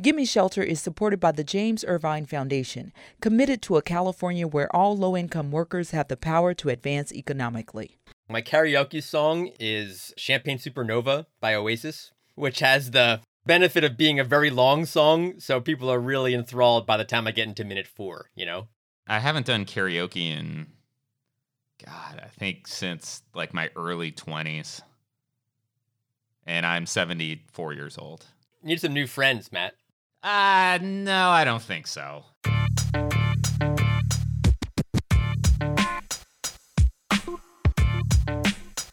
Gimme Shelter is supported by the James Irvine Foundation, committed to a California where all low income workers have the power to advance economically. My karaoke song is Champagne Supernova by Oasis, which has the benefit of being a very long song, so people are really enthralled by the time I get into minute four, you know? I haven't done karaoke in, God, I think since like my early 20s. And I'm 74 years old. Need some new friends, Matt. Uh, no, I don't think so.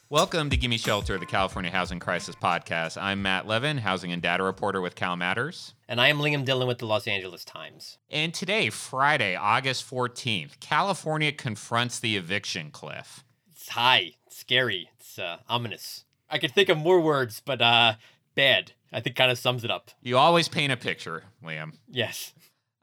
Welcome to Gimme Shelter, the California Housing Crisis Podcast. I'm Matt Levin, housing and data reporter with Cal Matters. And I am Liam Dillon with the Los Angeles Times. And today, Friday, August 14th, California confronts the eviction cliff. It's high, it's scary, it's uh, ominous. I could think of more words, but uh, bad. I think kind of sums it up. You always paint a picture, Liam. Yes.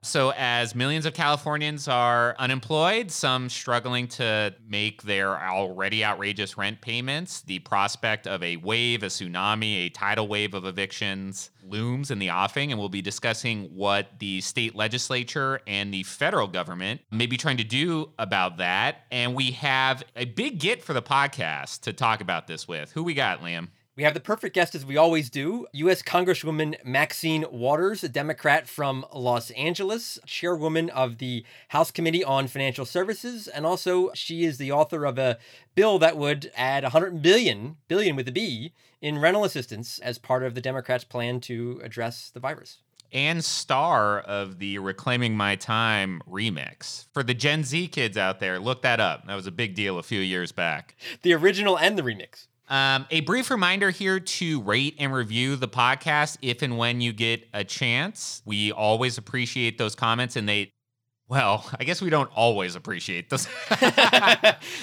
So, as millions of Californians are unemployed, some struggling to make their already outrageous rent payments, the prospect of a wave, a tsunami, a tidal wave of evictions looms in the offing. And we'll be discussing what the state legislature and the federal government may be trying to do about that. And we have a big get for the podcast to talk about this with. Who we got, Liam? We have the perfect guest, as we always do U.S. Congresswoman Maxine Waters, a Democrat from Los Angeles, chairwoman of the House Committee on Financial Services, and also she is the author of a bill that would add 100 billion, billion with a B, in rental assistance as part of the Democrats' plan to address the virus and star of the Reclaiming My Time remix. For the Gen Z kids out there, look that up. That was a big deal a few years back. The original and the remix. Um, a brief reminder here to rate and review the podcast if and when you get a chance. We always appreciate those comments, and they, well, I guess we don't always appreciate those.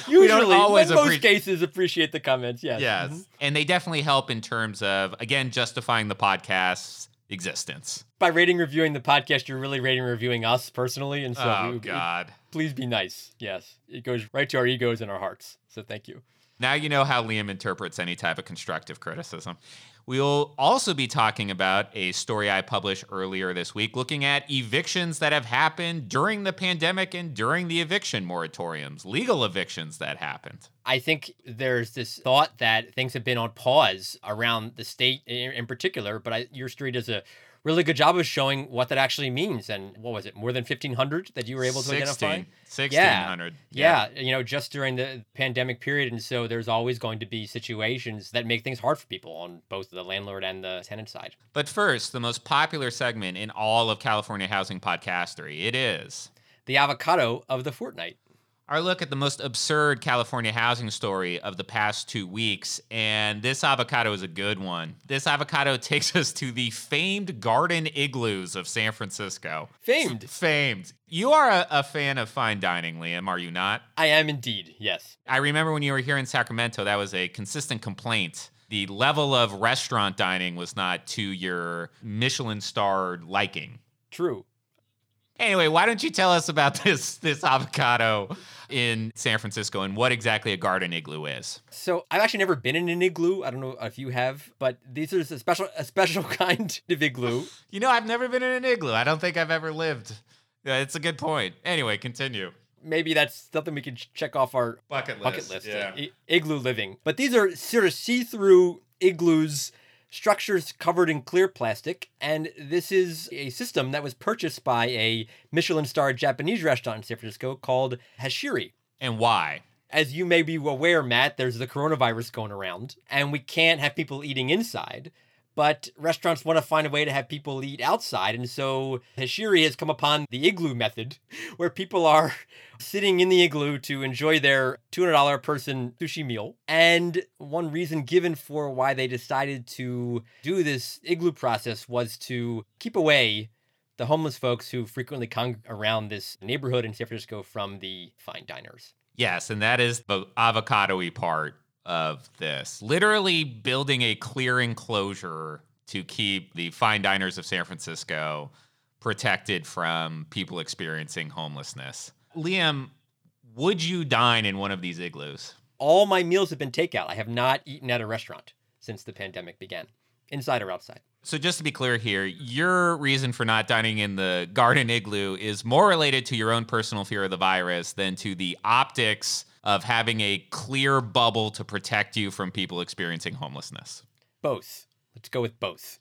Usually, don't always in most cases, appreciate the comments. Yes. Yes, mm-hmm. and they definitely help in terms of again justifying the podcast's existence. By rating reviewing the podcast, you're really rating reviewing us personally, and so oh we, god, we, please be nice. Yes, it goes right to our egos and our hearts. So thank you. Now you know how Liam interprets any type of constructive criticism. We'll also be talking about a story I published earlier this week looking at evictions that have happened during the pandemic and during the eviction moratoriums, legal evictions that happened. I think there's this thought that things have been on pause around the state in particular, but I, your story does a really good job of showing what that actually means. And what was it, more than 1,500 that you were able to 16, identify? 1,600. Yeah. yeah. You know, just during the pandemic period. And so there's always going to be situations that make things hard for people on both the landlord and the tenant side. But first, the most popular segment in all of California housing podcastery, it is the avocado of the fortnight our look at the most absurd California housing story of the past two weeks. And this avocado is a good one. This avocado takes us to the famed garden igloos of San Francisco. Famed. Famed. You are a, a, fan of fine dining, Liam, are you not? I am indeed, yes. I remember when you were here in Sacramento, that was a consistent complaint. The level of restaurant dining was not to your Michelin starred liking. True. Anyway, why don't you tell us about this this avocado in San Francisco and what exactly a garden igloo is? So I've actually never been in an igloo. I don't know if you have, but these are a special a special kind of igloo. You know, I've never been in an igloo. I don't think I've ever lived. Yeah, it's a good point. Anyway, continue. Maybe that's something we can check off our bucket list. Bucket list. Yeah. I- igloo living. But these are sort of see-through igloos structures covered in clear plastic. And this is a system that was purchased by a Michelin starred Japanese restaurant in San Francisco called Hashiri. And why? As you may be aware, Matt, there's the coronavirus going around, and we can't have people eating inside but restaurants want to find a way to have people eat outside. And so Hashiri has come upon the igloo method, where people are sitting in the igloo to enjoy their $200 person sushi meal. And one reason given for why they decided to do this igloo process was to keep away the homeless folks who frequently come around this neighborhood in San Francisco from the fine diners. Yes, and that is the avocado part of this. Literally building a clear enclosure to keep the fine diners of San Francisco protected from people experiencing homelessness. Liam, would you dine in one of these igloos? All my meals have been takeout. I have not eaten at a restaurant since the pandemic began, inside or outside. So just to be clear here, your reason for not dining in the garden igloo is more related to your own personal fear of the virus than to the optics of having a clear bubble to protect you from people experiencing homelessness. Both. Let's go with both.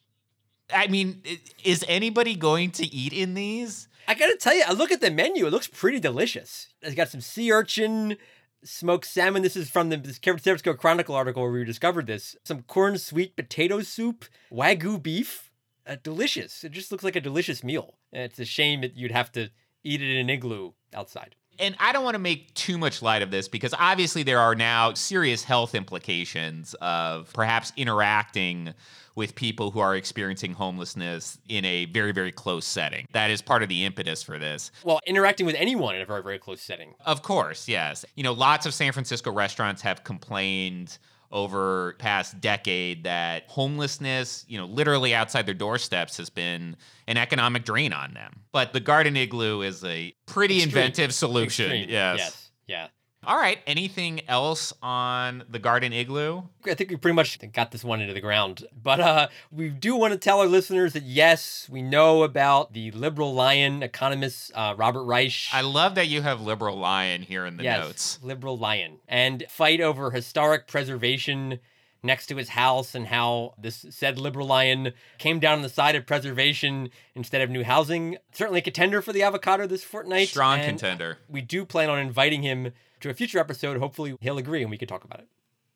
I mean, is anybody going to eat in these? I gotta tell you, I look at the menu, it looks pretty delicious. It's got some sea urchin, smoked salmon. This is from the San Francisco Chronicle article where we discovered this. Some corn sweet potato soup, wagyu beef. Uh, delicious. It just looks like a delicious meal. And it's a shame that you'd have to eat it in an igloo outside. And I don't want to make too much light of this because obviously there are now serious health implications of perhaps interacting with people who are experiencing homelessness in a very, very close setting. That is part of the impetus for this. Well, interacting with anyone in a very, very close setting. Of course, yes. You know, lots of San Francisco restaurants have complained over past decade that homelessness, you know, literally outside their doorsteps has been an economic drain on them. But the garden igloo is a pretty Extreme. inventive solution. Extreme. Yes. Yes. Yeah. All right. Anything else on the garden igloo? I think we pretty much got this one into the ground. But uh, we do want to tell our listeners that yes, we know about the liberal lion economist uh, Robert Reich. I love that you have liberal lion here in the yes, notes. Liberal lion and fight over historic preservation next to his house and how this said liberal lion came down on the side of preservation instead of new housing. Certainly a contender for the avocado this fortnight. Strong contender. We do plan on inviting him to a future episode. Hopefully, he'll agree and we can talk about it.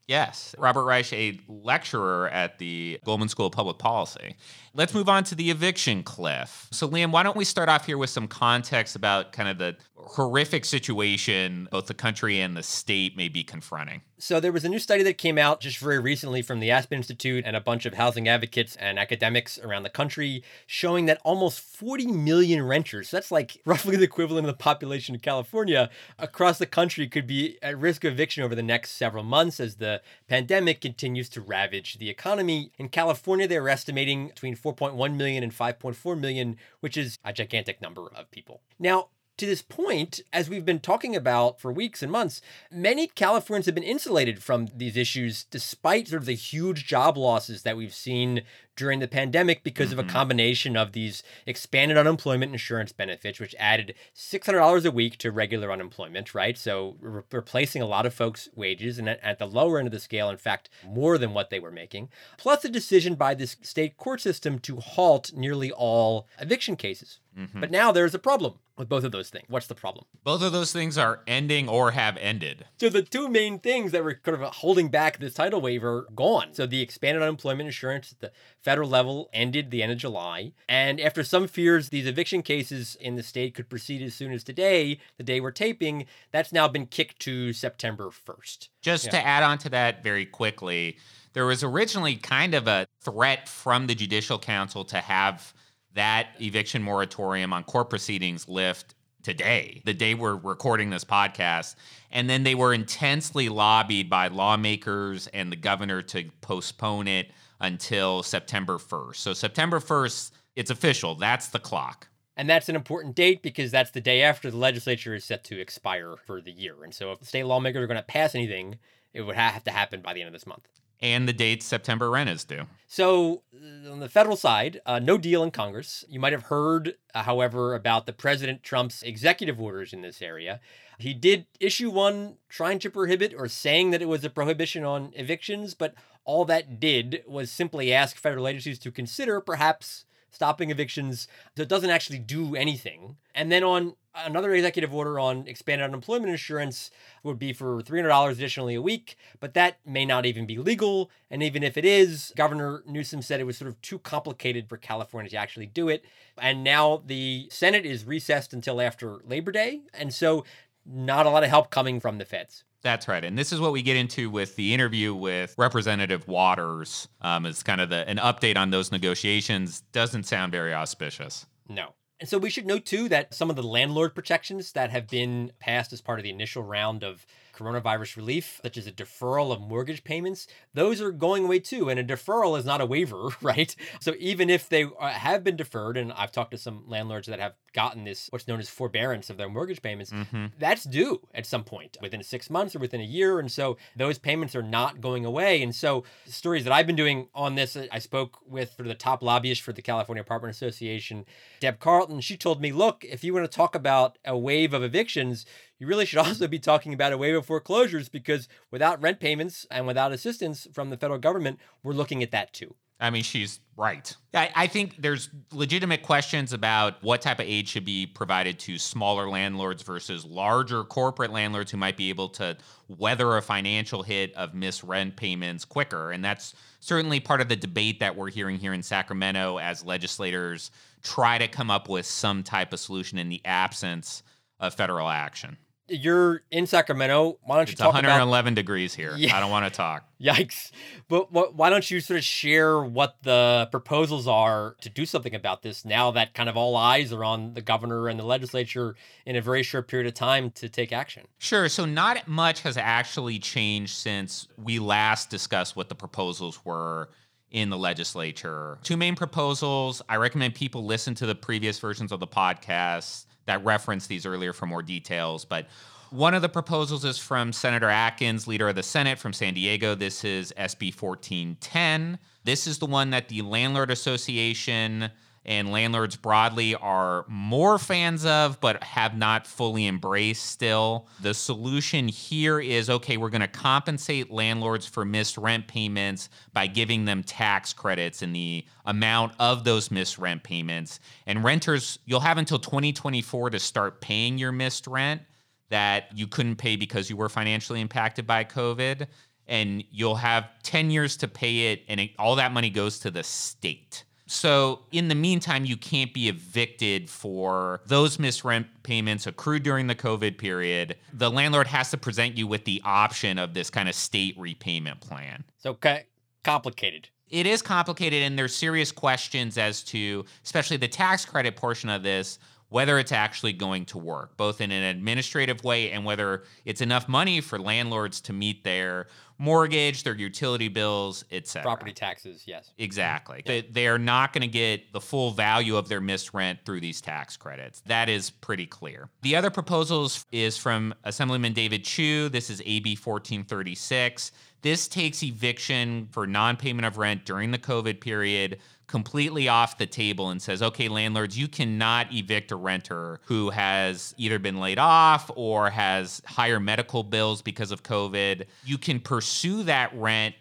Yes, Robert Reich, a lecturer at the Goldman School of Public Policy. Let's move on to the eviction cliff. So, Liam, why don't we start off here with some context about kind of the horrific situation both the country and the state may be confronting? So, there was a new study that came out just very recently from the Aspen Institute and a bunch of housing advocates and academics around the country showing that almost 40 million renters, that's like roughly the equivalent of the population of California, across the country could be at risk of eviction over the next several months as the pandemic continues to ravage the economy. In California, they are estimating between 4.1 million and 5.4 million, which is a gigantic number of people. Now, to this point, as we've been talking about for weeks and months, many Californians have been insulated from these issues despite sort of the huge job losses that we've seen during the pandemic because mm-hmm. of a mm-hmm. combination of these expanded unemployment insurance benefits, which added $600 a week to regular unemployment, right? So re- replacing a lot of folks' wages and at, at the lower end of the scale, in fact, more than what they were making, plus a decision by the state court system to halt nearly all eviction cases. Mm-hmm. But now there's a problem with both of those things. What's the problem? Both of those things are ending or have ended. So the two main things that were kind of holding back this title waiver gone. So the expanded unemployment insurance, at the federal level ended the end of July. And after some fears these eviction cases in the state could proceed as soon as today, the day we're taping, that's now been kicked to September 1st. Just yeah. to add on to that very quickly, there was originally kind of a threat from the Judicial Council to have that eviction moratorium on court proceedings lift today, the day we're recording this podcast. And then they were intensely lobbied by lawmakers and the governor to postpone it until September 1st. So September 1st, it's official. That's the clock. And that's an important date because that's the day after the legislature is set to expire for the year. And so if state lawmakers are going to pass anything, it would have to happen by the end of this month. And the date September rent is due. So, uh, on the federal side, uh, no deal in Congress. You might have heard, uh, however, about the President Trump's executive orders in this area. He did issue one trying to prohibit or saying that it was a prohibition on evictions, but all that did was simply ask federal agencies to consider perhaps stopping evictions. It doesn't actually do anything. And then on another executive order on expanded unemployment insurance would be for $300 additionally a week, but that may not even be legal. And even if it is, Governor Newsom said it was sort of too complicated for California to actually do it. And now the Senate is recessed until after Labor Day. And so not a lot of help coming from the feds. That's right. And this is what we get into with the interview with Representative Waters. Um, it's kind of the, an update on those negotiations. Doesn't sound very auspicious. No. And so we should note too that some of the landlord protections that have been passed as part of the initial round of coronavirus relief, such as a deferral of mortgage payments, those are going away too. And a deferral is not a waiver, right? So even if they uh, have been deferred, and I've talked to some landlords that have gotten this, what's known as forbearance of their mortgage payments, Mm-hmm. that's due at some point within six months or within a year. And so those payments are not going away. And so stories that I've been doing on this, I spoke with the top lobbyist for the California Apartment Association, Deb Carlton. She told me, look, if you want to talk about a wave of evictions, you really should also be talking about a wave of foreclosures because without rent payments and without assistance from the federal government, we're looking at that too. I mean, she's right. I, I think there's legitimate questions about what type of aid should be provided to smaller landlords versus larger corporate landlords who might be able to weather a financial hit of missed rent payments quicker. And that's certainly part of the debate that we're hearing here in Sacramento as legislators try to come up with some type of solution in the absence of federal action. You're in Sacramento. Why don't you It's talk about 111 degrees here. Yeah. I don't want to talk. Yikes. But what, why don't you sort of share what the proposals are to do something about this now that kind of all eyes are on the governor and the legislature in a very short period of time to take action? Sure. So, not much has actually changed since we last discussed what the proposals were in the legislature. Two main proposals. I recommend people listen to the previous versions of the podcast that reference these earlier for more details. But one of the proposals is from Senator Atkins, leader of the Senate from San Diego. This is SB 1410. This is the one that the Landlord Association and landlords broadly are more fans of, but have not fully embraced still. The solution here is okay, we're going to compensate landlords for missed rent payments by giving them tax credits in the amount of those missed rent payments. And renters, you'll have until 2024 to start paying your missed rent that you couldn't pay because you were financially impacted by COVID. And you'll have 10 years to pay it, and it, all that money goes to the state. So, in the meantime, you can't be evicted for those missed rent payments accrued during the COVID period. The landlord has to present you with the option of this kind of state repayment plan. So ca- complicated. It is complicated, and there's serious questions as to, especially the tax credit portion of this, whether it's actually going to work, both in an administrative way and whether it's enough money for landlords to meet their mortgage, their utility bills, etc. Property taxes, yes. Exactly. They, they are not going to get the full value of their missed rent through these tax credits. That is pretty clear. The other proposals is from Assemblyman David Chiu. This is AB 1436. This takes eviction for non payment of rent during the COVID period completely off the table and says, okay, landlords, you cannot evict a renter who has either been laid off or has higher medical bills because of COVID. You can pursue that rent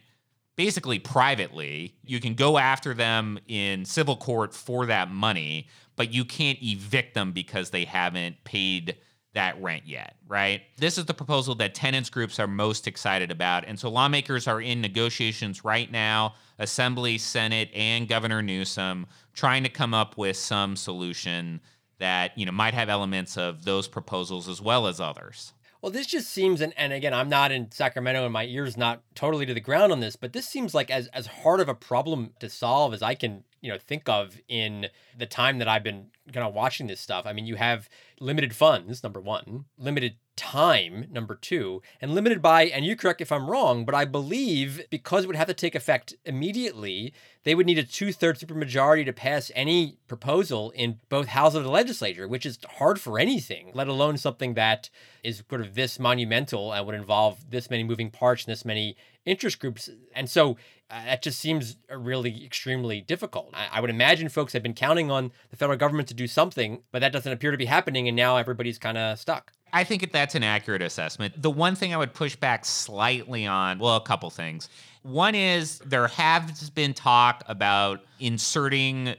basically privately. You can go after them in civil court for that money, but you can't evict them because they haven't paid that rent yet, right? This is the proposal that tenants groups are most excited about. And so lawmakers are in negotiations right now, Assembly, Senate, and Governor Newsom trying to come up with some solution that, you know, might have elements of those proposals as well as others. Well, this just seems, and, and again, I'm not in Sacramento and my ear's not totally to the ground on this, but this seems like as, as hard of a problem to solve as I can, you know, think of in the time that I've been kind of watching this stuff. I mean, you have limited funds, number one, limited time, number two, and limited by, and you correct if I'm wrong, but I believe because it would have to take effect immediately, they would need a two thirds supermajority to pass any proposal in both houses of the legislature, which is hard for anything, let alone something that is sort of this monumental and would involve this many moving parts and this many interest groups. And so uh, that just seems really extremely difficult. I, I would imagine folks have been counting on the federal government to do something, but that doesn't appear to be happening. And now everybody's kind of stuck. I think that's an accurate assessment. The one thing I would push back slightly on, well, a couple things. One is there has been talk about inserting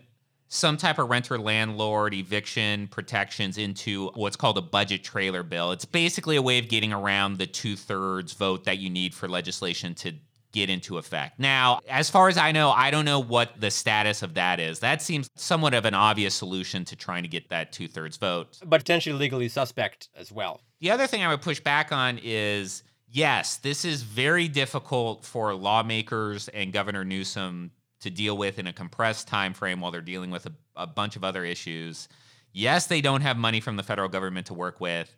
some type of renter landlord eviction protections into what's called a budget trailer bill. It's basically a way of getting around the two thirds vote that you need for legislation to get into effect. Now, as far as I know, I don't know what the status of that is. That seems somewhat of an obvious solution to trying to get that two thirds vote. But potentially legally suspect as well. The other thing I would push back on is yes, this is very difficult for lawmakers and Governor Newsom to deal with in a compressed time frame while they're dealing with a, a bunch of other issues. Yes, they don't have money from the federal government to work with.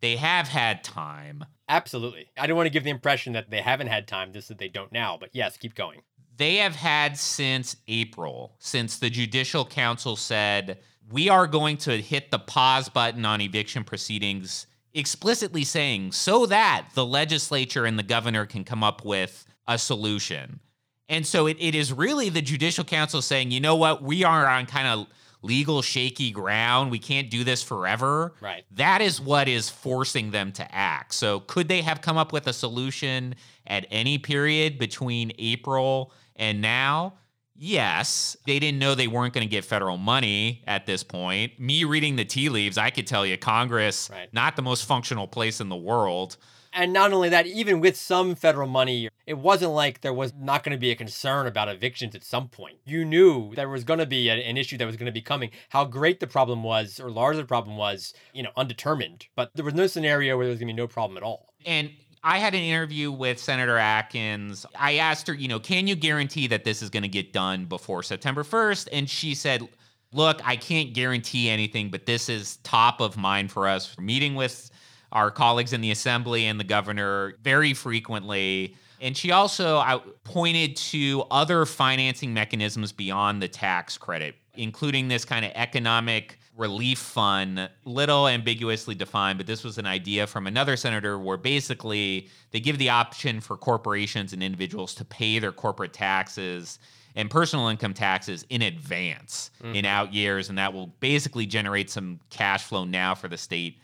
They have had time. Absolutely. I don't want to give the impression that they haven't had time, just that they don't now. But yes, keep going. They have had since April, since the Judicial Council said, we are going to hit the pause button on eviction proceedings, explicitly saying so that the legislature and the governor can come up with a solution. And so it, it is really the Judicial Council saying, you know what, we are on kind of legal shaky ground. We can't do this forever. Right. That is what is forcing them to act. So could they have come up with a solution at any period between April and now? Yes, they didn't know they weren't going to get federal money at this point. Me reading the tea leaves, I could tell you Congress, Right. not the most functional place in the world. And not only that, even with some federal money, it wasn't like there was not going to be a concern about evictions at some point. You knew there was going to be an issue that was going to be coming. How great the problem was, or large the problem was, you know, undetermined. But there was no scenario where there was going to be no problem at all. And I had an interview with Senator Atkins. I asked her, you know, can you guarantee that this is going to get done before September 1st? And she said, look, I can't guarantee anything, but this is top of mind for us. We're meeting with our colleagues in the assembly and the governor very frequently. And she also uh, pointed to other financing mechanisms beyond the tax credit, including this kind of economic relief fund, little ambiguously defined, but this was an idea from another senator where basically they give the option for corporations and individuals to pay their corporate taxes and personal income taxes in advance in mm-hmm. out years. And that will basically generate some cash flow now for the state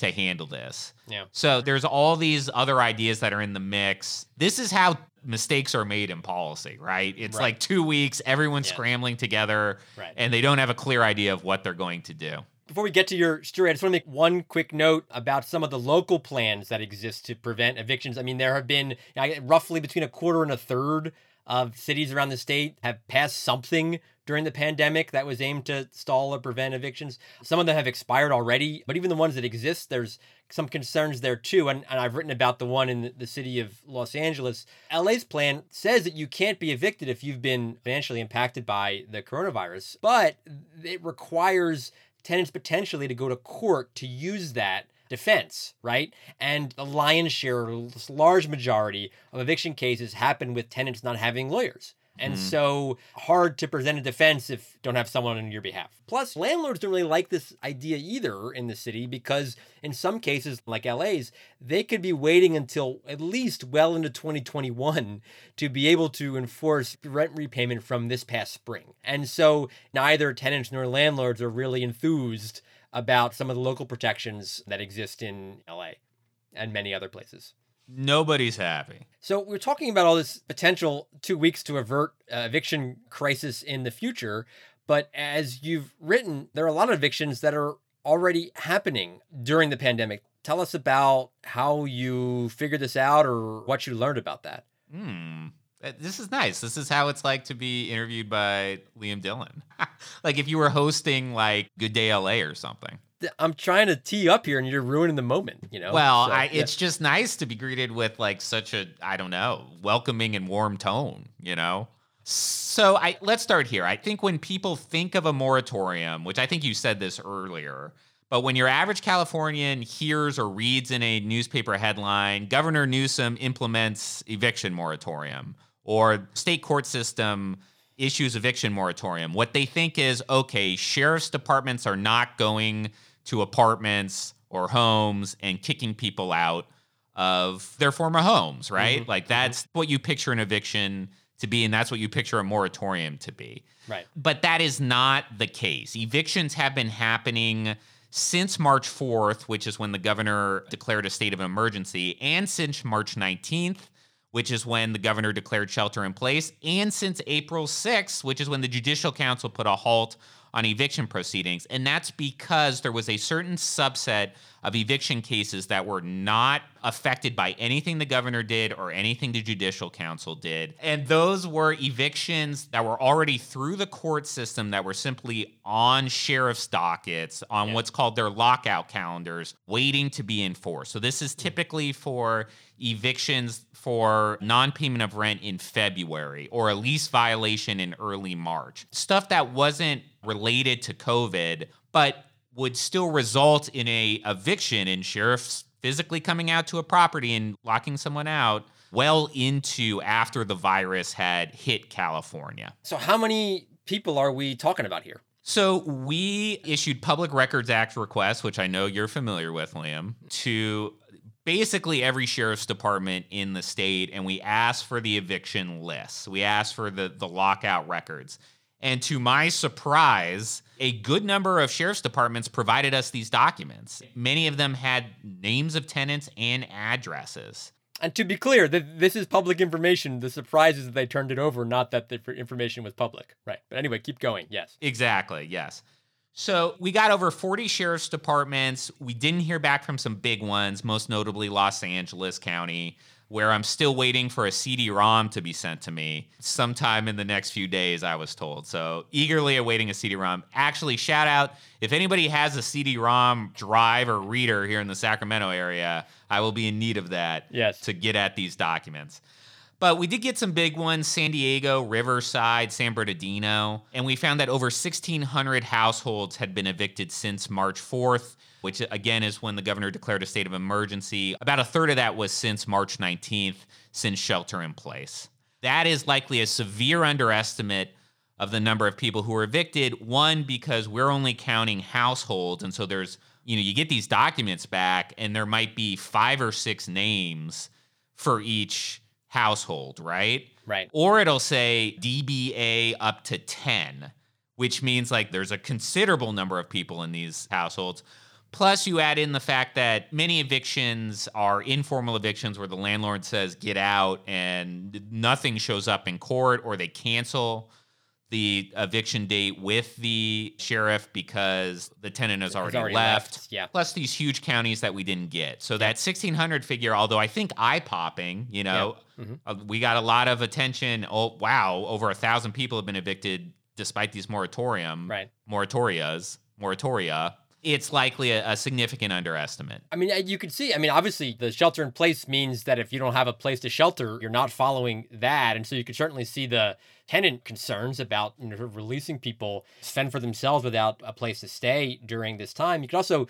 to handle this. Yeah. So there's all these other ideas that are in the mix. This is how mistakes are made in policy, right? It's Right. like two weeks, everyone's Yeah. scrambling together, Right. and they don't have a clear idea of what they're going to do. Before we get to your story, I just want to make one quick note about some of the local plans that exist to prevent evictions. I mean, there have been roughly between a quarter and a third of cities around the state have passed something during the pandemic that was aimed to stall or prevent evictions. Some of them have expired already, but even the ones that exist, there's some concerns there too. And, and I've written about the one in the- city of Los Angeles. LA's plan says that you can't be evicted if you've been financially impacted by the coronavirus, but it requires tenants potentially to go to court to use that defense, right? And the lion's share, large majority of eviction cases happen with tenants not having lawyers. And mm-hmm. so hard to present a defense if you don't have someone on your behalf. Plus, landlords don't really like this idea either in the city because in some cases, like LA's, they could be waiting until at least well into 2021 to be able to enforce rent repayment from this past spring. And so neither tenants nor landlords are really enthused about some of the local protections that exist in LA and many other places. Nobody's happy. So we're talking about all this potential two weeks to avert uh, eviction crisis in the future, but as you've written, there are a lot of evictions that are already happening during the pandemic. Tell us about how you figured this out or what you learned about that. Hmm. Uh, This is nice. This is how it's like to be interviewed by Liam Dillon. like if you were hosting like Good Day LA or something. I'm trying to tee up here and you're ruining the moment, you know? Well, So, I, yeah. it's just nice to be greeted with like such a I don't know welcoming and warm tone, you know. So I let's start here. I think when people think of a moratorium, which I think you said this earlier, but when your average Californian hears or reads in a newspaper headline, Governor Newsom implements eviction moratorium or state court system issues eviction moratorium, what they think is okay, sheriff's departments are not going to apartments or homes and kicking people out of their former homes, mm-hmm. right? Like mm-hmm. that's what you picture an eviction to be, and that's what you picture a moratorium to be. right. But that is not the case. Evictions have been happening since March 4th, which is when the governor declared a state of emergency, and since March 19th, which is when the governor declared shelter in place, and since April 6th, which is when the Judicial Council put a halt on eviction proceedings. And that's because there was a certain subset of eviction cases that were not affected by anything the governor did or anything the Judicial Council did. And those were evictions that were already through the court system that were simply on sheriff's dockets, on Yeah. what's called their lockout calendars, waiting to be enforced. So this is mm. typically for evictions for non-payment of rent in February or a lease violation in early March. Stuff that wasn't related to COVID, but would still result in a eviction and sheriffs physically coming out to a property and locking someone out well into after the virus had hit California. So, how many people are we talking about here? So, we issued Public Records Act requests, which I know you're familiar with, Liam, to basically every sheriff's department in the state, and we asked for the eviction lists. We asked for the, the lockout records. And to my surprise, a good number of sheriff's departments provided us these documents. Many of them had names of tenants and addresses. And to be clear, th- this is public information. The surprise is that they turned it over, not that the information was public. Right. But anyway, keep going. Yes. Exactly. Yes. So we got over 40 sheriff's departments. We didn't hear back from some big ones, most notably Los Angeles County where I'm still waiting for a CD-ROM to be sent to me sometime in the next few days, I was told. So eagerly awaiting a CD-ROM. Actually, shout out if anybody has a CD-ROM drive or reader here in the Sacramento area, I will be in need of that yes. to get at these documents. But we did get some big ones San Diego, Riverside, San Bernardino, and we found that over 1,600 households had been evicted since March 4th which again is when the governor declared a state of emergency. About a third of that was since March 19th, since shelter in place. That is likely a severe underestimate of the number of people who were evicted. One, because we're only counting households. And so there's, you know, you get these documents back and there might be five or six names for each household, right? Right. Or it'll say DBA up to 10, which means like there's a considerable number of people in these households. Plus, you add in the fact that many evictions are informal evictions where the landlord says, get out, and nothing shows up in court, or they cancel the eviction date with the sheriff because the tenant has already, already left. left. Yeah. Plus these huge counties that we didn't get. So that 1600 figure, although I think eye popping, you know, yeah. mm-hmm. uh, we got a lot of attention. Oh, wow. Over a thousand people have been evicted despite these moratorium, right. moratorias, moratoria it's likely a, a, significant underestimate. I mean, uh, you can see, I mean, obviously the shelter in place means that if you don't have a place to shelter, you're not following that. And so you can certainly see the tenant concerns about you know, releasing people fend for themselves without a place to stay during this time. You can also,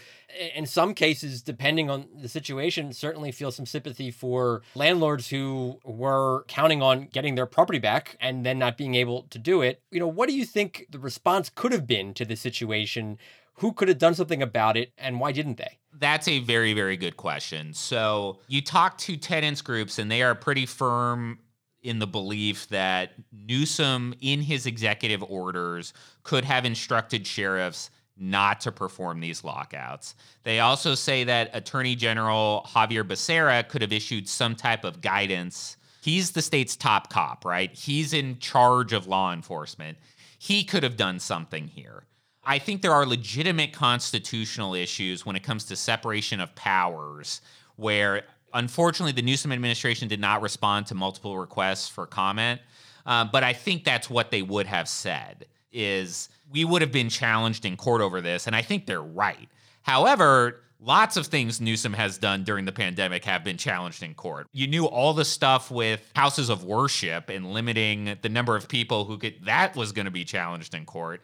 in some cases, depending on the situation, certainly feel some sympathy for landlords who were counting on getting their property back and then not being able to do it. You know, what do you think the response could have been to the situation who could have done something about it and why didn't they? That's a very, very good question. So you talk to tenants groups, and they are pretty firm in the belief that Newsom, in his executive orders, could have instructed sheriffs not to perform these lockouts. They also say that Attorney General Xavier Becerra could have issued some type of guidance. He's the state's top cop, right? He's in charge of law enforcement. He could have done something here. I think there are legitimate constitutional issues when it comes to separation of powers, where unfortunately the Newsom administration did not respond to multiple requests for comment. Uh, but I think that's what they would have said is we would have been challenged in court over this, and I think they're right. However, lots of things Newsom has done during the pandemic have been challenged in court. You knew all the stuff with houses of worship and limiting the number of people who could that was going to be challenged in court.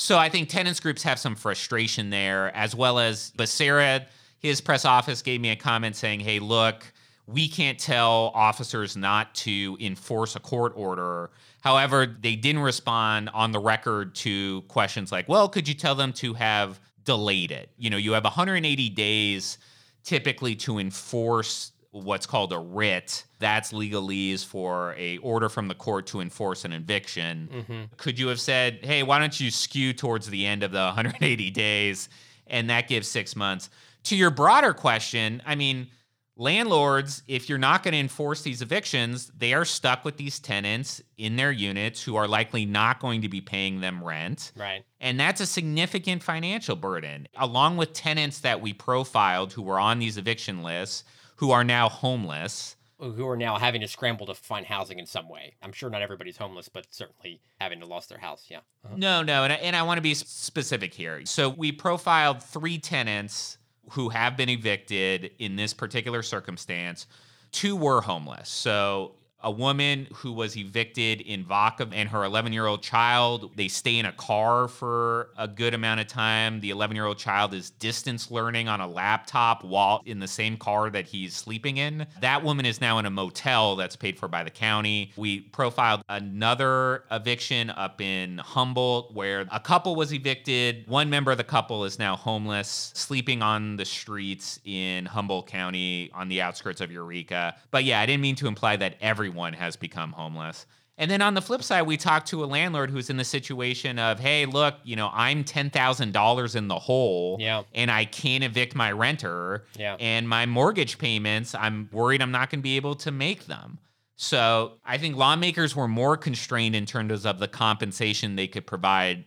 So I think tenants groups have some frustration there, as well as Becerra. His press office gave me a comment saying, "Hey, look." We can't tell officers not to enforce a court order. However, they didn't respond on the record to questions like, well, could you tell them to have delayed it? You know, you have 180 days typically to enforce what's called a writ. That's legalese for a order from the court to enforce an eviction. Mm-hmm. Could you have said, "Hey, why don't you skew towards the end of the 180 days?" And that gives six months. To your broader question, I mean, landlords, if you're not going to enforce these evictions, they are stuck with these tenants in their units who are likely not going to be paying them rent. Right. And that's a significant financial burden. Along with tenants that we profiled who were on these eviction lists who are now homeless. Who are now having to scramble to find housing in some way. I'm sure not everybody's homeless, but certainly having to lost their house. Yeah. Uh-huh. No, no. And I, and I want to be specific here. So we profiled three tenants who have been evicted in this particular circumstance. Two were homeless. So a woman who was evicted in Vaca and her 11 year old child. They stay in a car for a good amount of time. The 11 year old child is distance learning on a laptop while in the same car that he's sleeping in. That woman is now in a motel that's paid for by the county. We profiled another eviction up in Humboldt where a couple was evicted. One member of the couple is now homeless, sleeping on the streets in Humboldt County on the outskirts of Eureka. But yeah, I didn't mean to imply that every everyone has become homeless. And then on the flip side, we talked to a landlord who's in the situation of, hey, look, you know, I'm ten thousand dollars in the hole, yeah. and I can't evict my renter, yeah. and my mortgage payments, I'm worried I'm not going to be able to make them. So I think lawmakers were more constrained in terms of the compensation they could provide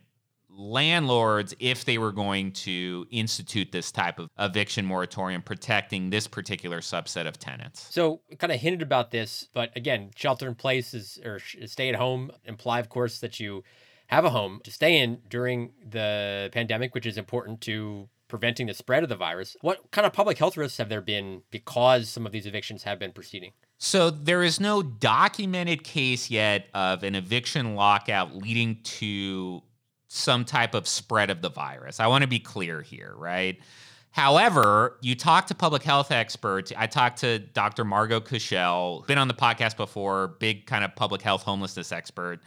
landlords if they were going to institute this type of eviction moratorium protecting this particular subset of tenants. So, kind of hinted about this, but again, shelter in place is or stay at home imply, of course, that you have a home to stay in during the pandemic, which is important to preventing the spread of the virus. What kind of public health risks have there been because some of these evictions have been proceeding? So there is no documented case yet of an eviction lockout leading to some type of spread of the virus. I want to be clear here, right? However, you talk to public health experts. I talked to Dr. Margot Kushel, been on the podcast before, big kind of public health homelessness expert.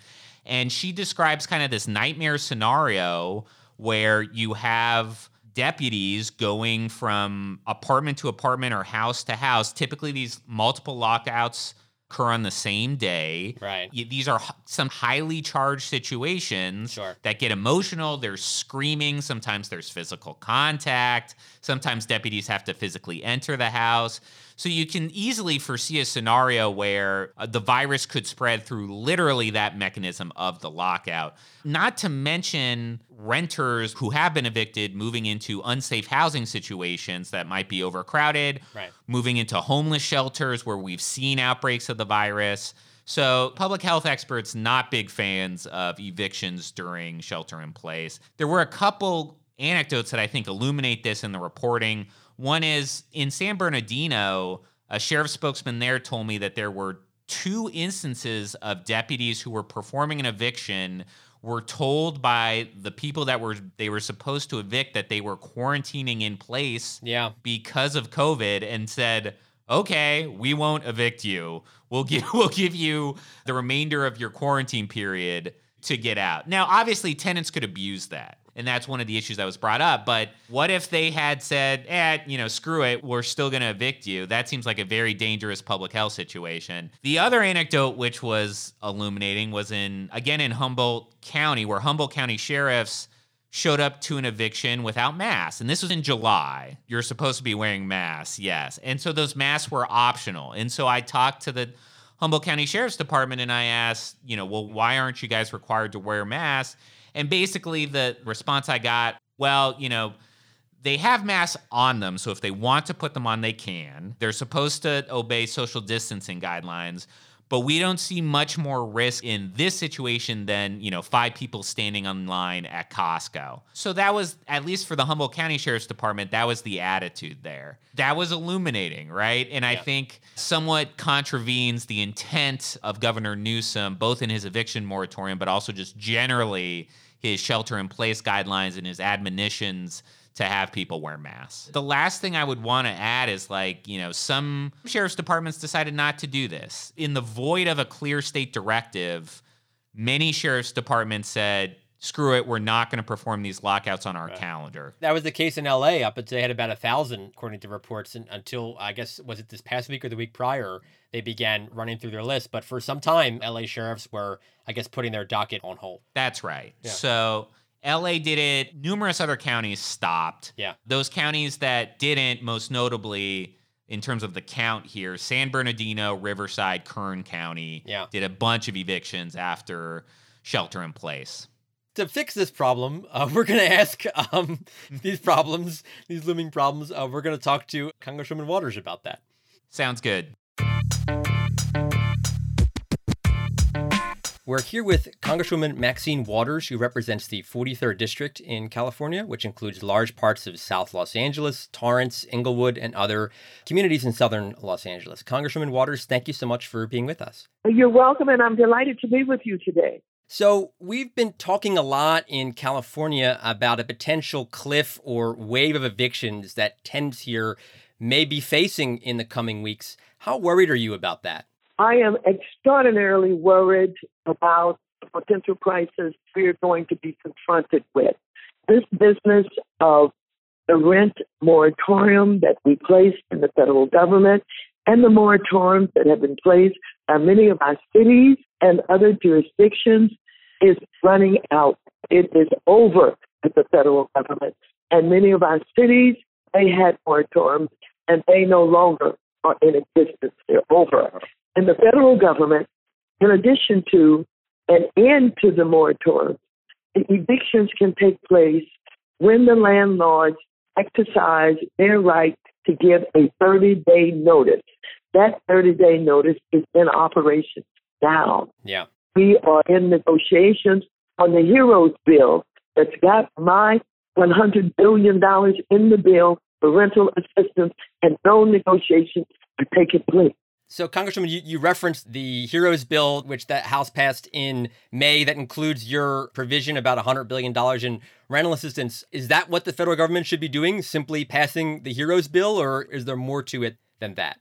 And she describes kind of this nightmare scenario where you have deputies going from apartment to apartment or house to house. Typically, these multiple lockouts occur on the same day. Right. These are some highly charged situations sure. that get emotional. There's screaming. Sometimes there's physical contact. Sometimes deputies have to physically enter the house. So you can easily foresee a scenario where uh, the virus could spread through literally that mechanism of the lockout. Not to mention renters who have been evicted moving into unsafe housing situations that might be overcrowded, right. moving into homeless shelters where we've seen outbreaks of the virus. So, public health experts not big fans of evictions during shelter in place. There were a couple anecdotes that I think illuminate this in the reporting. One is in San Bernardino, a sheriff spokesman there told me that there were two instances of deputies who were performing an eviction were told by the people that were they were supposed to evict that they were quarantining in place yeah. because of COVID and said, "Okay, we won't evict you. We'll give we'll give you the remainder of your quarantine period to get out." Now, obviously tenants could abuse that and that's one of the issues that was brought up. But what if they had said, eh, you know, screw it, we're still going to evict you? That seems like a very dangerous public health situation. The other anecdote, which was illuminating, was in, again, in Humboldt County, where Humboldt County sheriffs showed up to an eviction without masks. And this was in July. You're supposed to be wearing masks, yes. And so those masks were optional. And so I talked to the Humboldt County Sheriff's Department and I asked, you know, well, why aren't you guys required to wear masks? And basically, the response I got, well, you know, they have masks on them. So if they want to put them on, they can. They're supposed to obey social distancing guidelines. But we don't see much more risk in this situation than, you know, five people standing in line at Costco. So that was, at least for the Humboldt County Sheriff's Department, that was the attitude there. That was illuminating, right? And I think somewhat contravenes the intent of Governor Newsom, both in his eviction moratorium, but also just generally his shelter in place guidelines and his admonitions to have people wear masks. The last thing I would want to add is like, you know, some sheriff's departments decided not to do this. In the void of a clear state directive, many sheriff's departments said, screw it, we're not going to perform these lockouts on our right. calendar. That was the case in LA up until they had about a thousand, according to reports, and until I guess was it this past week or the week prior, they began running through their list. But for some time, LA sheriffs were, I guess, putting their docket on hold. That's right. Yeah. So LA did it. Numerous other counties stopped. Yeah. Those counties that didn't, most notably in terms of the count here, San Bernardino, Riverside, Kern County yeah. did a bunch of evictions after shelter in place. To fix this problem, uh, we're going to ask um, these problems, these looming problems. Uh, we're going to talk to Congresswoman Waters about that. Sounds good. We're here with Congresswoman Maxine Waters, who represents the 43rd District in California, which includes large parts of South Los Angeles, Torrance, Inglewood, and other communities in southern Los Angeles. Congresswoman Waters, thank you so much for being with us. You're welcome, and I'm delighted to be with you today. So, we've been talking a lot in California about a potential cliff or wave of evictions that tenants here may be facing in the coming weeks. How worried are you about that? I am extraordinarily worried about the potential crisis we're going to be confronted with. This business of the rent moratorium that we placed in the federal government and the moratoriums that have been placed by many of our cities and other jurisdictions is running out. It is over at the federal government. And many of our cities, they had moratoriums and they no longer are in existence. They're over. And the federal government, in addition to an end to the moratorium, evictions can take place when the landlords exercise their right to give a 30 day notice. That 30 day notice is in operation now. Yeah. We are in negotiations on the HEROES bill that's got my $100 billion in the bill for rental assistance, and no negotiations are taking place. So, Congresswoman, you, you referenced the HEROES bill, which that House passed in May, that includes your provision about $100 billion in rental assistance. Is that what the federal government should be doing, simply passing the HEROES bill, or is there more to it than that?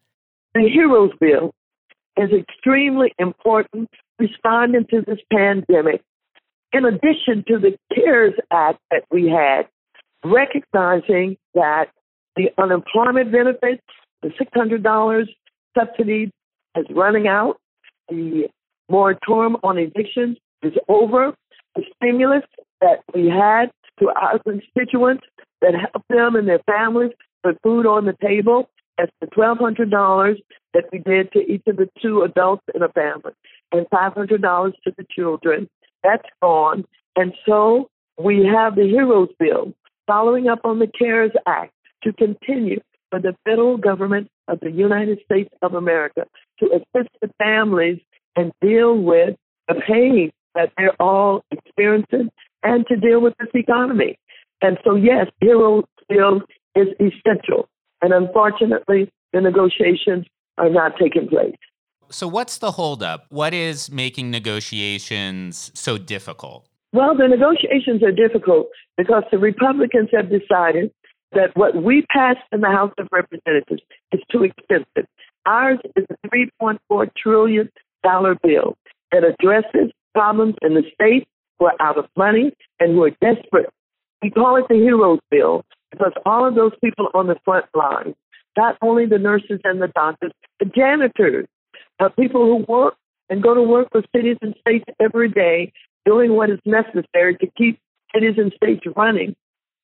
The HEROES bill is extremely important responding to this pandemic. In addition to the CARES Act that we had, recognizing that the unemployment benefits, the $600 subsidy is running out. The moratorium on evictions is over. The stimulus that we had to our constituents that helped them and their families put food on the table, that's the $1,200 that we did to each of the two adults in a family and $500 to the children. That's gone. And so we have the HEROES bill following up on the CARES Act to continue for the federal government of the United States of America to assist the families and deal with the pain that they're all experiencing and to deal with this economy. And so, yes, HEROES bill is essential. And unfortunately, the negotiations are not taking place. So, what's the holdup? What is making negotiations so difficult? Well, the negotiations are difficult because the Republicans have decided that what we passed in the House of Representatives is too expensive. Ours is a $3.4 trillion bill that addresses problems in the states who are out of money and who are desperate. We call it the HEROES Bill because all of those people on the front line, not only the nurses and the doctors, the janitors, uh, people who work and go to work for cities and states every day, doing what is necessary to keep cities and states running,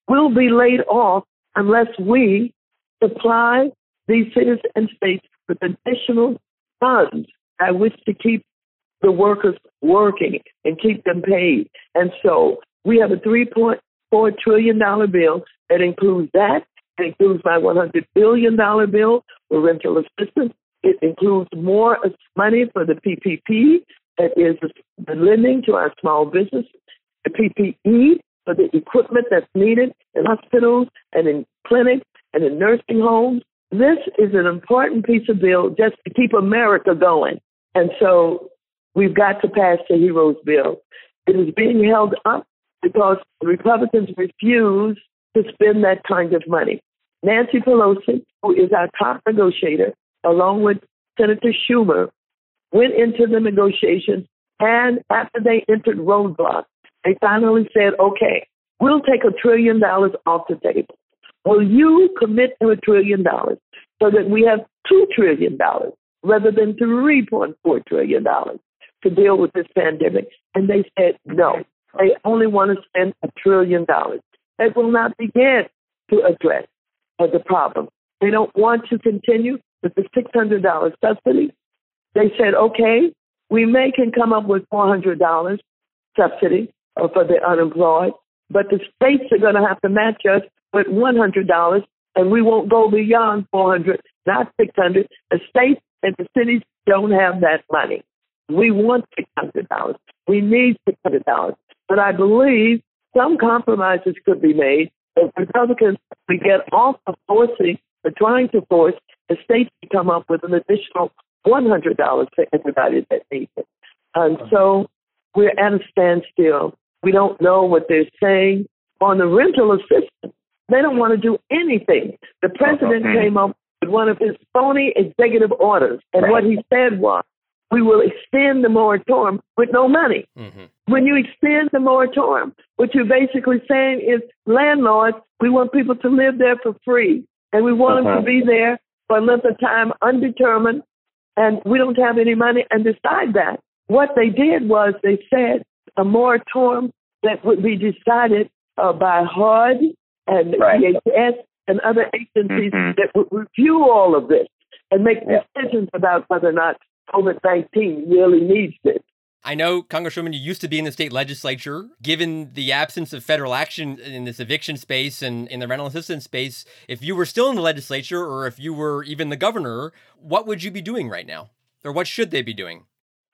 will be laid off unless we supply these cities and states with additional funds by which to keep the workers working and keep them paid. And so we have a $3.4 trillion bill that includes that. It includes my $100 billion bill for rental assistance. It includes more money for the PPP, that is the lending to our small business, the PPE for the equipment that's needed in hospitals and in clinics and in nursing homes. This is an important piece of bill just to keep America going. And so we've got to pass the HEROES bill. It is being held up because the Republicans refuse to spend that kind of money. Nancy Pelosi, who is our top negotiator, along with Senator Schumer, went into the negotiations, and after they entered roadblocks, they finally said, okay, we'll take a trillion dollars off the table. Will you commit to a trillion dollars so that we have two trillion dollars rather than three point four trillion dollars to deal with this pandemic? And they said no. They only want to spend a trillion dollars. That will not begin to address uh, the problem. They don't want to continue with the six hundred dollars subsidy. They said, okay, we may can come up with four hundred dollars subsidy uh, for the unemployed, but the states are going to have to match us with $100 and we won't go beyond 400, not 600. The states and the cities don't have that money. We want $600. We need $600. But I believe some compromises could be made. If Republicans, we get off of forcing or trying to force the states to come up with an additional $100 for everybody that needs it. And so we're at a standstill. We don't know what they're saying on the rental assistance. They don't want to do anything. The president came up with one of his phony executive orders, and right. what he said was, we will extend the moratorium with no money. Mm-hmm. When you extend the moratorium, what you're basically saying is, landlords, we want people to live there for free, and we want uh-huh. them to be there for a length of time undetermined, and we don't have any money. And decide that, what they did was they said a moratorium that would be decided uh, by HUD and right. DHS and other agencies mm-hmm. that would review all of this and make yeah. decisions about whether or not COVID 19 really needs this. I know, Congresswoman, you used to be in the state legislature. Given the absence of federal action in this eviction space and in the rental assistance space, if you were still in the legislature or if you were even the governor, what would you be doing right now? Or what should they be doing?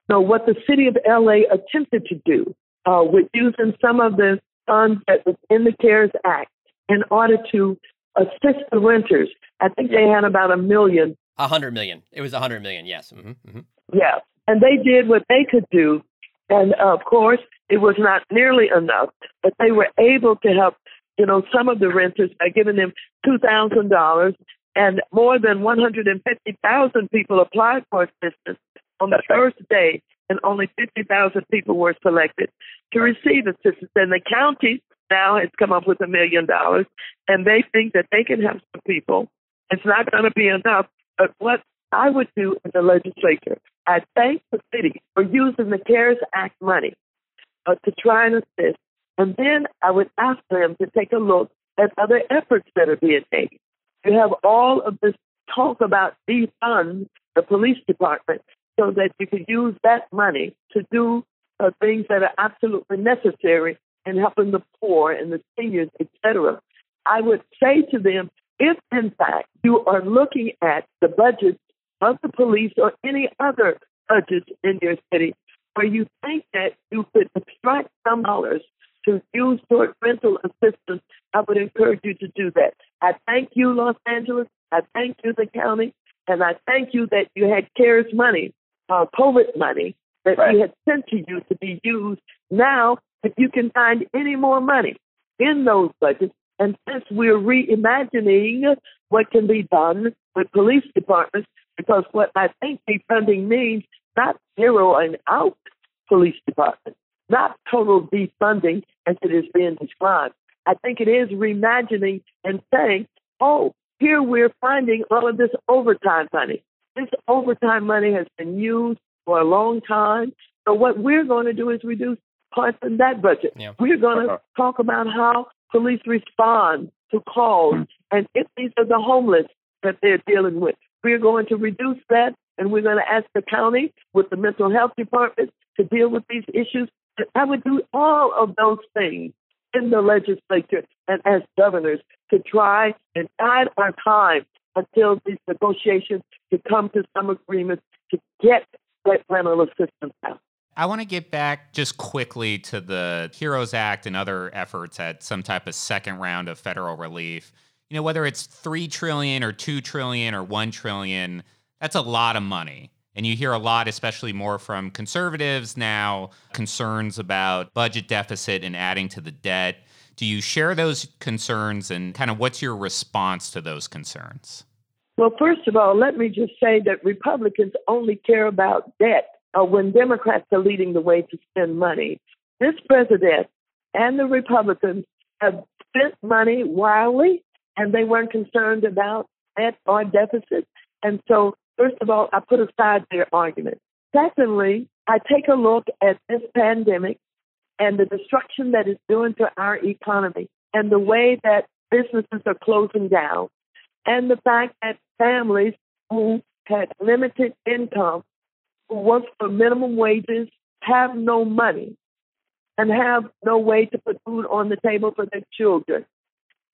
So, what the city of LA attempted to do uh, with using some of the funds that was in the CARES Act in order to assist the renters, I think they had about a million. A hundred million. It was a hundred million, yes. Mm-hmm, mm-hmm. Yeah and they did what they could do. And uh, of course, it was not nearly enough, but they were able to help, you know, some of the renters by giving them two thousand dollars, and more than one hundred and fifty thousand people applied for assistance on the first day, and only fifty thousand people were selected to receive assistance. And the county now has come up with a million dollars, and they think that they can help some people. It's not going to be enough, but what I would do in the legislature I thank the city for using the CARES Act money uh, to try and assist. And then I would ask them to take a look at other efforts that are being made. You have all of this talk about defund the police department so that you can use that money to do uh, things that are absolutely necessary in helping the poor and the seniors, etc. I would say to them, if in fact you are looking at the budgets of the police or any other budgets in your city where you think that you could extract some dollars to use toward rental assistance, I would encourage you to do that. I thank you, Los Angeles. I thank you, the county. And I thank you that you had CARES money, uh, COVID money, that right. we had sent to you to be used. Now, if you can find any more money in those budgets, and since we're reimagining what can be done with police departments, because what I think defunding means not zeroing out police departments, not total defunding as it is being described. I think it is reimagining and saying, oh, here we're finding all of this overtime money. This overtime money has been used for a long time. So what we're going to do is reduce parts in that budget. Yeah. We're going to uh-huh. talk about how police respond to calls hmm. and if these are the homeless that they're dealing with. We're going to reduce that, and we're going to ask the county with the mental health department to deal with these issues. I would do all of those things in the legislature and as governors to try and bide our time until these negotiations to come to some agreement to get that rental assistance out. I want to get back just quickly to the HEROES Act and other efforts at some type of second round of federal relief you know, whether it's 3 trillion or 2 trillion or 1 trillion, that's a lot of money. And you hear a lot, especially more from conservatives now, concerns about budget deficit and adding to the debt. Do you share those concerns and kind of what's your response to those concerns? Well, first of all, let me just say that Republicans only care about debt uh, when Democrats are leading the way to spend money. This president and the Republicans have spent money wildly and they weren't concerned about debt or deficit. And so, first of all, I put aside their argument. Secondly, I take a look at this pandemic and the destruction that it's doing to our economy and the way that businesses are closing down and the fact that families who had limited income, work for minimum wages, have no money and have no way to put food on the table for their children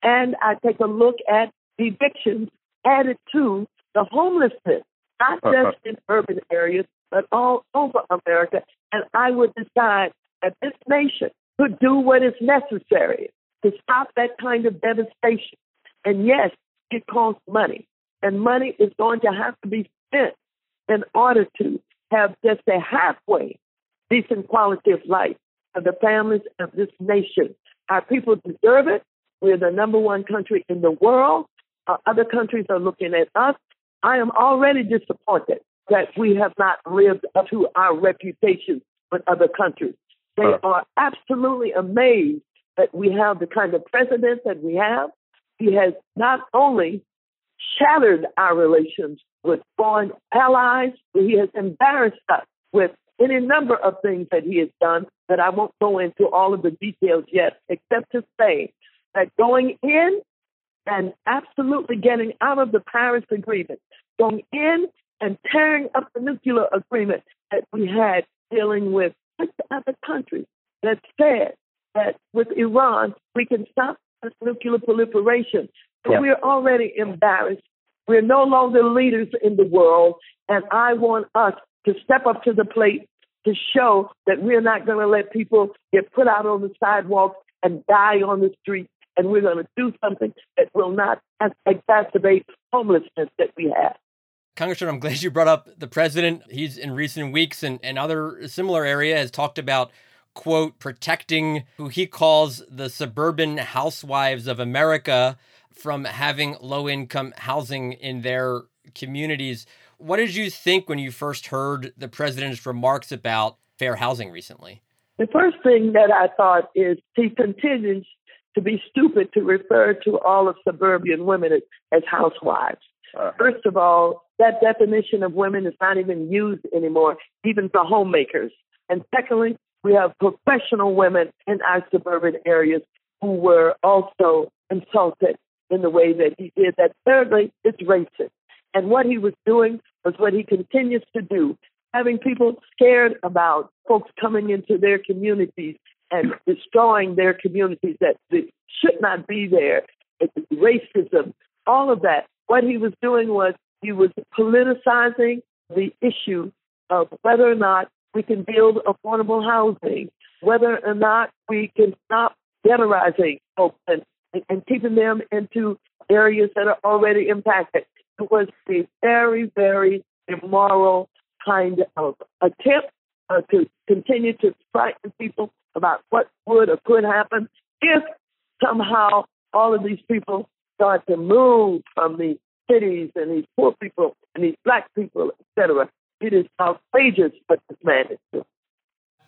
and I take a look at evictions added to the homelessness, not uh-huh. just in urban areas, but all over America. And I would decide that this nation could do what is necessary to stop that kind of devastation. And yes, it costs money. And money is going to have to be spent in order to have just a halfway decent quality of life for the families of this nation. Our people deserve it. We're the number one country in the world. Uh, other countries are looking at us. I am already disappointed that we have not lived up to our reputation with other countries. They uh. are absolutely amazed that we have the kind of president that we have. He has not only shattered our relations with foreign allies, he has embarrassed us with any number of things that he has done that I won't go into all of the details yet, except to say that going in and absolutely getting out of the Paris Agreement, going in and tearing up the nuclear agreement that we had dealing with other countries that said that with Iran we can stop this nuclear proliferation. Yeah. We're already embarrassed. We're no longer leaders in the world, and I want us to step up to the plate to show that we're not going to let people get put out on the sidewalks and die on the street, and we're going to do something that will not exacerbate homelessness that we have. Congressman, I'm glad you brought up the president. He's in recent weeks and, and other similar area has talked about quote protecting who he calls the suburban housewives of America from having low income housing in their communities. What did you think when you first heard the president's remarks about fair housing recently? The first thing that I thought is he continues to be stupid to refer to all of suburban women as, as housewives. Uh, First of all, that definition of women is not even used anymore, even for homemakers. And secondly, we have professional women in our suburban areas who were also insulted in the way that he did that. Thirdly, it's racist. And what he was doing was what he continues to do, having people scared about folks coming into their communities and destroying their communities that should not be there. It's racism, all of that. What he was doing was he was politicizing the issue of whether or not we can build affordable housing, whether or not we can stop ghettoizing folks and, and keeping them into areas that are already impacted. It was a very, very immoral kind of attempt uh, to continue to frighten people about what would or could happen if somehow all of these people start to move from the cities and these poor people and these black people, etc. It is outrageous what this man is doing.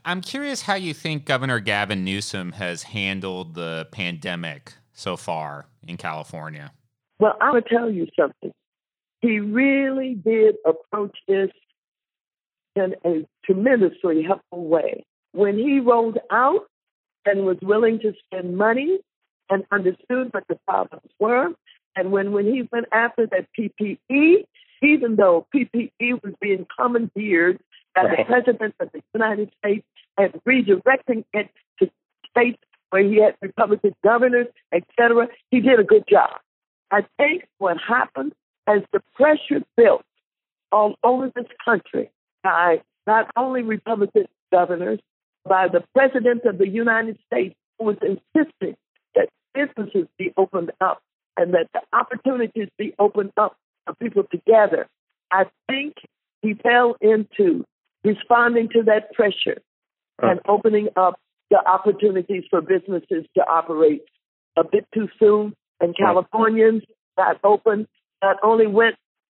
I'm curious how you think Governor Gavin Newsom has handled the pandemic so far in California. Well, I will tell you something. He really did approach this in a tremendously helpful way. When he rolled out and was willing to spend money and understood what the problems were, and when, when he went after that PPE, even though PPE was being commandeered by the President of the United States and redirecting it to states where he had Republican governors, etc., he did a good job. I think what happened as the pressure built all over this country by not only Republican governors, by the President of the United States, who was insisting that businesses be opened up and that the opportunities be opened up for people together. I think he fell into responding to that pressure and opening up the opportunities for businesses to operate a bit too soon. And Californians got open, not only went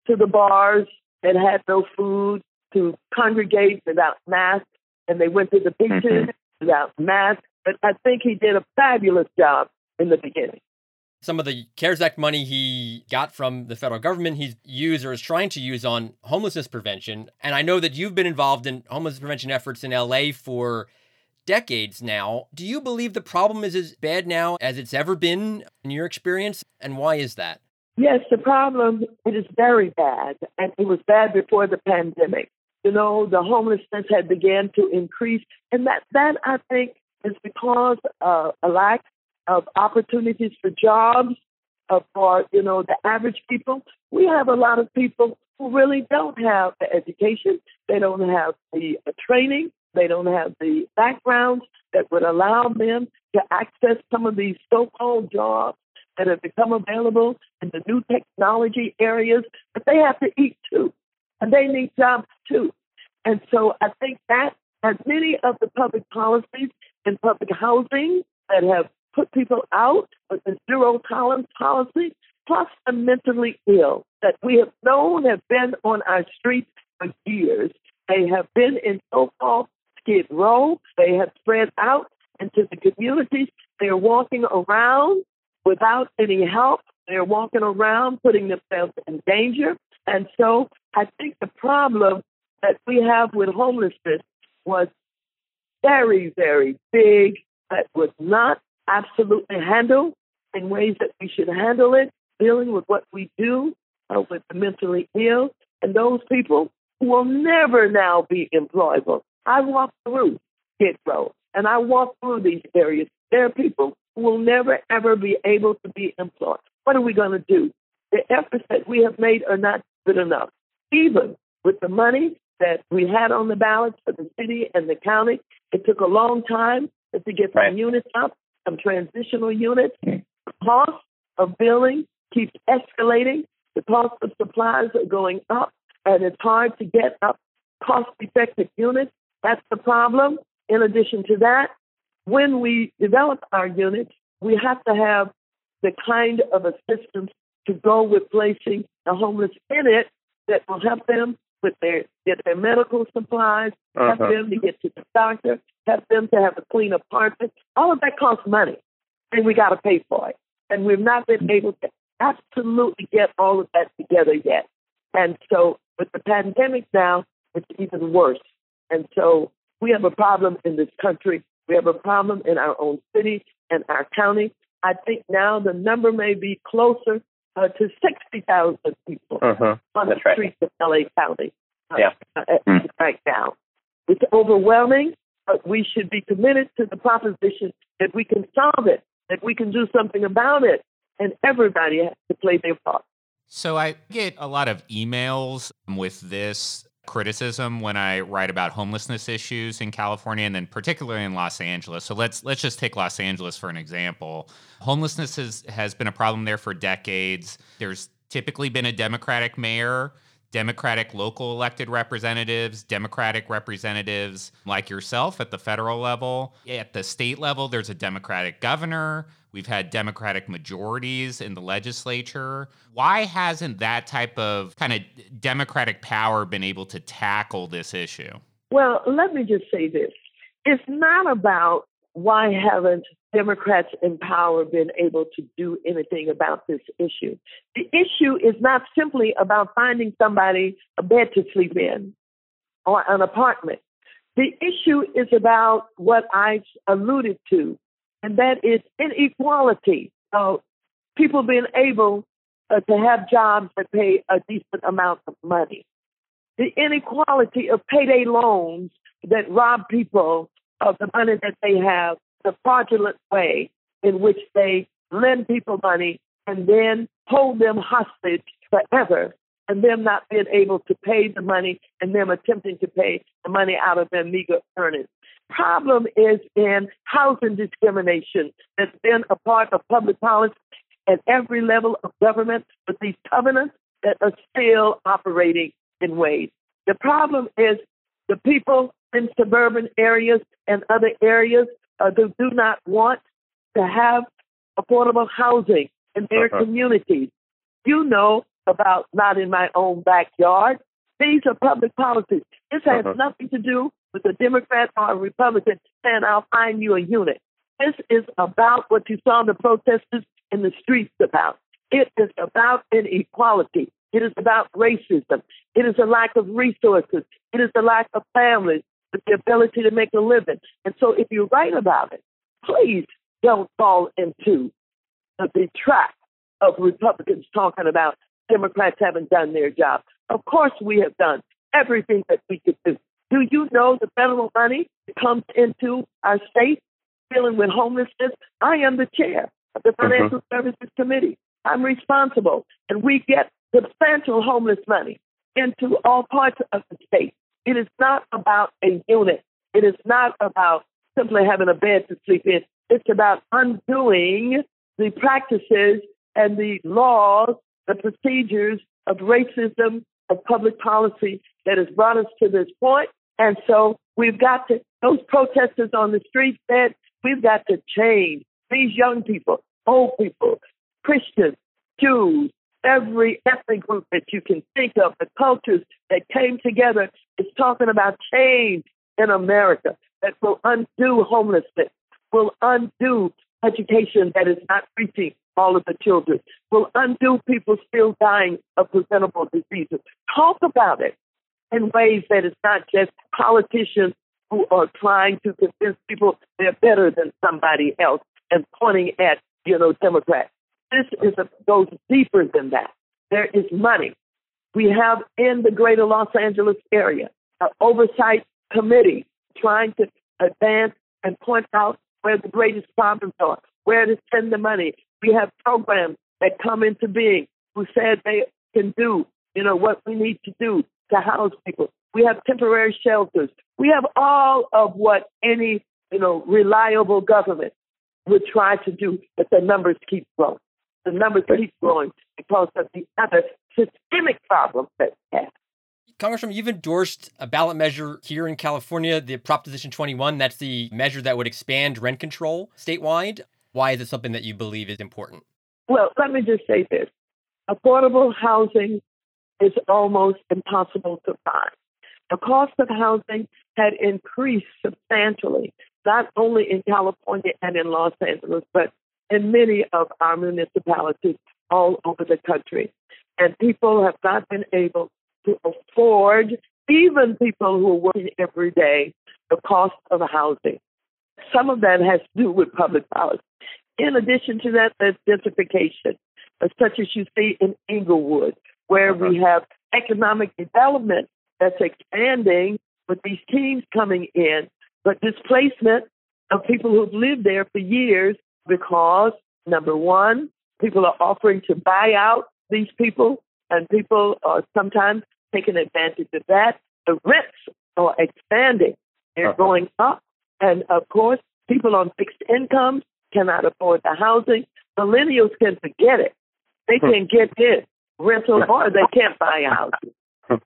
to the bars and had no food to congregate without masks, and they went to the beaches mm-hmm. without masks, but I think he did a fabulous job in the beginning some of the CARES Act money he got from the federal government, he's used or is trying to use on homelessness prevention. And I know that you've been involved in homelessness prevention efforts in LA for decades now. Do you believe the problem is as bad now as it's ever been in your experience? And why is that? Yes, the problem it is very bad, and it was bad before the pandemic. You know, the homelessness had began to increase, and that that I think is because of a lack of opportunities for jobs uh, for you know the average people. We have a lot of people who really don't have the education They don't have the uh, training. They don't have the backgrounds that would allow them to access some of these so-called jobs that have become available in the new technology areas. But they have to eat too, and they need jobs too. And so I think that as many of the public policies in public housing that have put people out with the zero tolerance policy, plus the mentally ill that we have known have been on our streets for years. They have been in so-called skid row. They have spread out into the communities. They're walking around without any help. They're walking around putting themselves in danger. And so I think the problem that we have with homelessness was very, very big, that was not absolutely handled in ways that we should handle it, dealing with what we do uh, with the mentally ill and those people will never now be employable. I walk through Skid Row and I walk through these areas. There are people who will never ever be able to be employed. What are we going to do? The efforts that we have made are not good enough. Even with the money that we had on the ballot for the city and the county, it took a long time to get some right. units up, some transitional units. Mm. The cost of building keeps escalating. The cost of supplies are going up, and it's hard to get up cost effective units. That's the problem. In addition to that, when we develop our units, we have to have the kind of assistance to go with placing the homeless in it that will help them with their get their medical supplies, uh-huh. help them to get to the doctor, help them to have a clean apartment. All of that costs money, and we got to pay for it. And we've not been able to absolutely get all of that together yet. And so with the pandemic now, it's even worse. And so we have a problem in this country. We have a problem in our own city and our county. I think now the number may be closer uh, to 60,000 people uh-huh. on That's the streets right. of LA County uh, yeah. uh, mm. right now. It's overwhelming, but we should be committed to the proposition that we can solve it, that we can do something about it, and everybody has to play their part. So I get a lot of emails with this criticism when I write about homelessness issues in California and then particularly in Los Angeles. So let's let's just take Los Angeles for an example. Homelessness has, has been a problem there for decades. There's typically been a Democratic mayor Democratic local elected representatives, Democratic representatives like yourself at the federal level. At the state level, there's a Democratic governor. We've had Democratic majorities in the legislature. Why hasn't that type of kind of Democratic power been able to tackle this issue? Well, let me just say this it's not about why haven't Democrats in power been able to do anything about this issue? The issue is not simply about finding somebody a bed to sleep in or an apartment. The issue is about what I alluded to, and that is inequality. Uh, people being able uh, to have jobs that pay a decent amount of money. The inequality of payday loans that rob people of the money that they have, the fraudulent way in which they lend people money and then hold them hostage forever and them not being able to pay the money and them attempting to pay the money out of their meager earnings. Problem is in housing discrimination that's been a part of public policy at every level of government with these covenants that are still operating in ways. The problem is the people in suburban areas and other areas uh, who do not want to have affordable housing in their uh-huh. communities. You know about not in my own backyard. These are public policies. This has uh-huh. nothing to do with a Democrat or a Republican saying, I'll find you a unit. This is about what you saw the protesters in the streets about. It is about inequality. It is about racism. It is a lack of resources. It is a lack of families with the ability to make a living. And so if you write about it, please don't fall into the trap of Republicans talking about Democrats haven't done their job. Of course, we have done everything that we could do. Do you know the federal money that comes into our state dealing with homelessness? I am the chair of the mm-hmm. Financial mm-hmm. Services Committee. I'm responsible, and we get substantial homeless money into all parts of the state. It is not about a unit. It is not about simply having a bed to sleep in. It's about undoing the practices and the laws, the procedures of racism, of public policy that has brought us to this point. And so we've got to, those protesters on the street said, we've got to change. These young people, old people, Christians, Jews, every ethnic group that you can think of, the cultures that came together is talking about change in America that will undo homelessness, will undo education that is not reaching all of the children, will undo people still dying of preventable diseases. Talk about it in ways that it's not just politicians who are trying to convince people they're better than somebody else and pointing at, you know, Democrats. This is a, goes deeper than that. There is money. We have in the greater Los Angeles area an oversight committee trying to advance and point out where the greatest problems are, where to spend the money. We have programs that come into being who said they can do, you know, what we need to do to house people. We have temporary shelters. We have all of what any, you know, reliable government would try to do, but the numbers keep growing. The numbers keep growing because of the other systemic problems that we have. Congresswoman, you've endorsed a ballot measure here in California, the Proposition 21. That's the measure that would expand rent control statewide. Why is it something that you believe is important? Well, let me just say this affordable housing is almost impossible to find. The cost of housing had increased substantially, not only in California and in Los Angeles, but in many of our municipalities all over the country. And people have not been able to afford, even people who are working every day, the cost of housing. Some of that has to do with public policy. In addition to that, there's gentrification, such as you see in Inglewood, where uh-huh. we have economic development that's expanding with these teams coming in, but displacement of people who've lived there for years because, number one, people are offering to buy out these people, and people are sometimes taking advantage of that. The rents are expanding, they're uh-huh. going up. And of course, people on fixed incomes cannot afford the housing. Millennials can forget it. They can get this rental or they can't buy a house.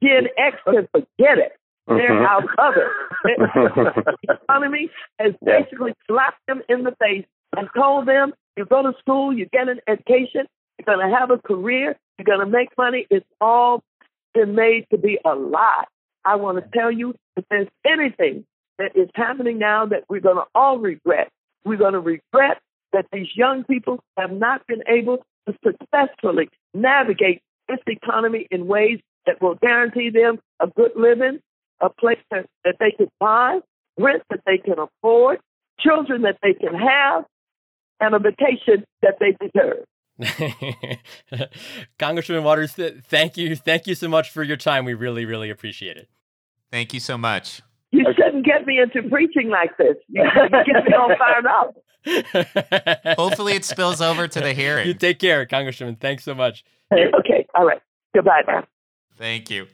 Gen X can forget it. They're mm-hmm. out of it. the economy has basically slapped them in the face and told them you go to school, you get an education, you're going to have a career, you're going to make money. It's all been made to be a lie. I want to tell you if there's anything that is happening now that we're going to all regret, we're going to regret that these young people have not been able to successfully navigate this economy in ways that will guarantee them a good living, a place that, that they can buy, rent that they can afford, children that they can have, and a vacation that they deserve. Congressman Waters, thank you. Thank you so much for your time. We really, really appreciate it. Thank you so much. You shouldn't get me into preaching like this. You get me all fired up. Hopefully, it spills over to the hearing. You take care, Congressman. Thanks so much. Okay. All right. Goodbye now. Thank you.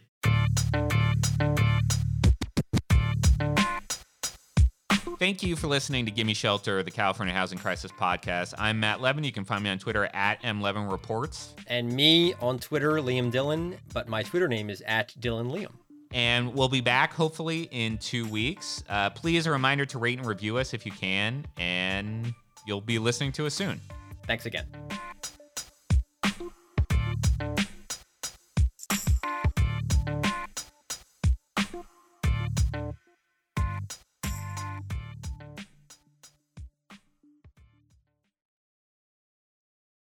Thank you for listening to Gimme Shelter, the California Housing Crisis Podcast. I'm Matt Levin. You can find me on Twitter at MLevinReports. And me on Twitter, Liam Dillon, but my Twitter name is at Dillon Liam. And we'll be back hopefully in two weeks. Uh, please, a reminder to rate and review us if you can, and you'll be listening to us soon. Thanks again.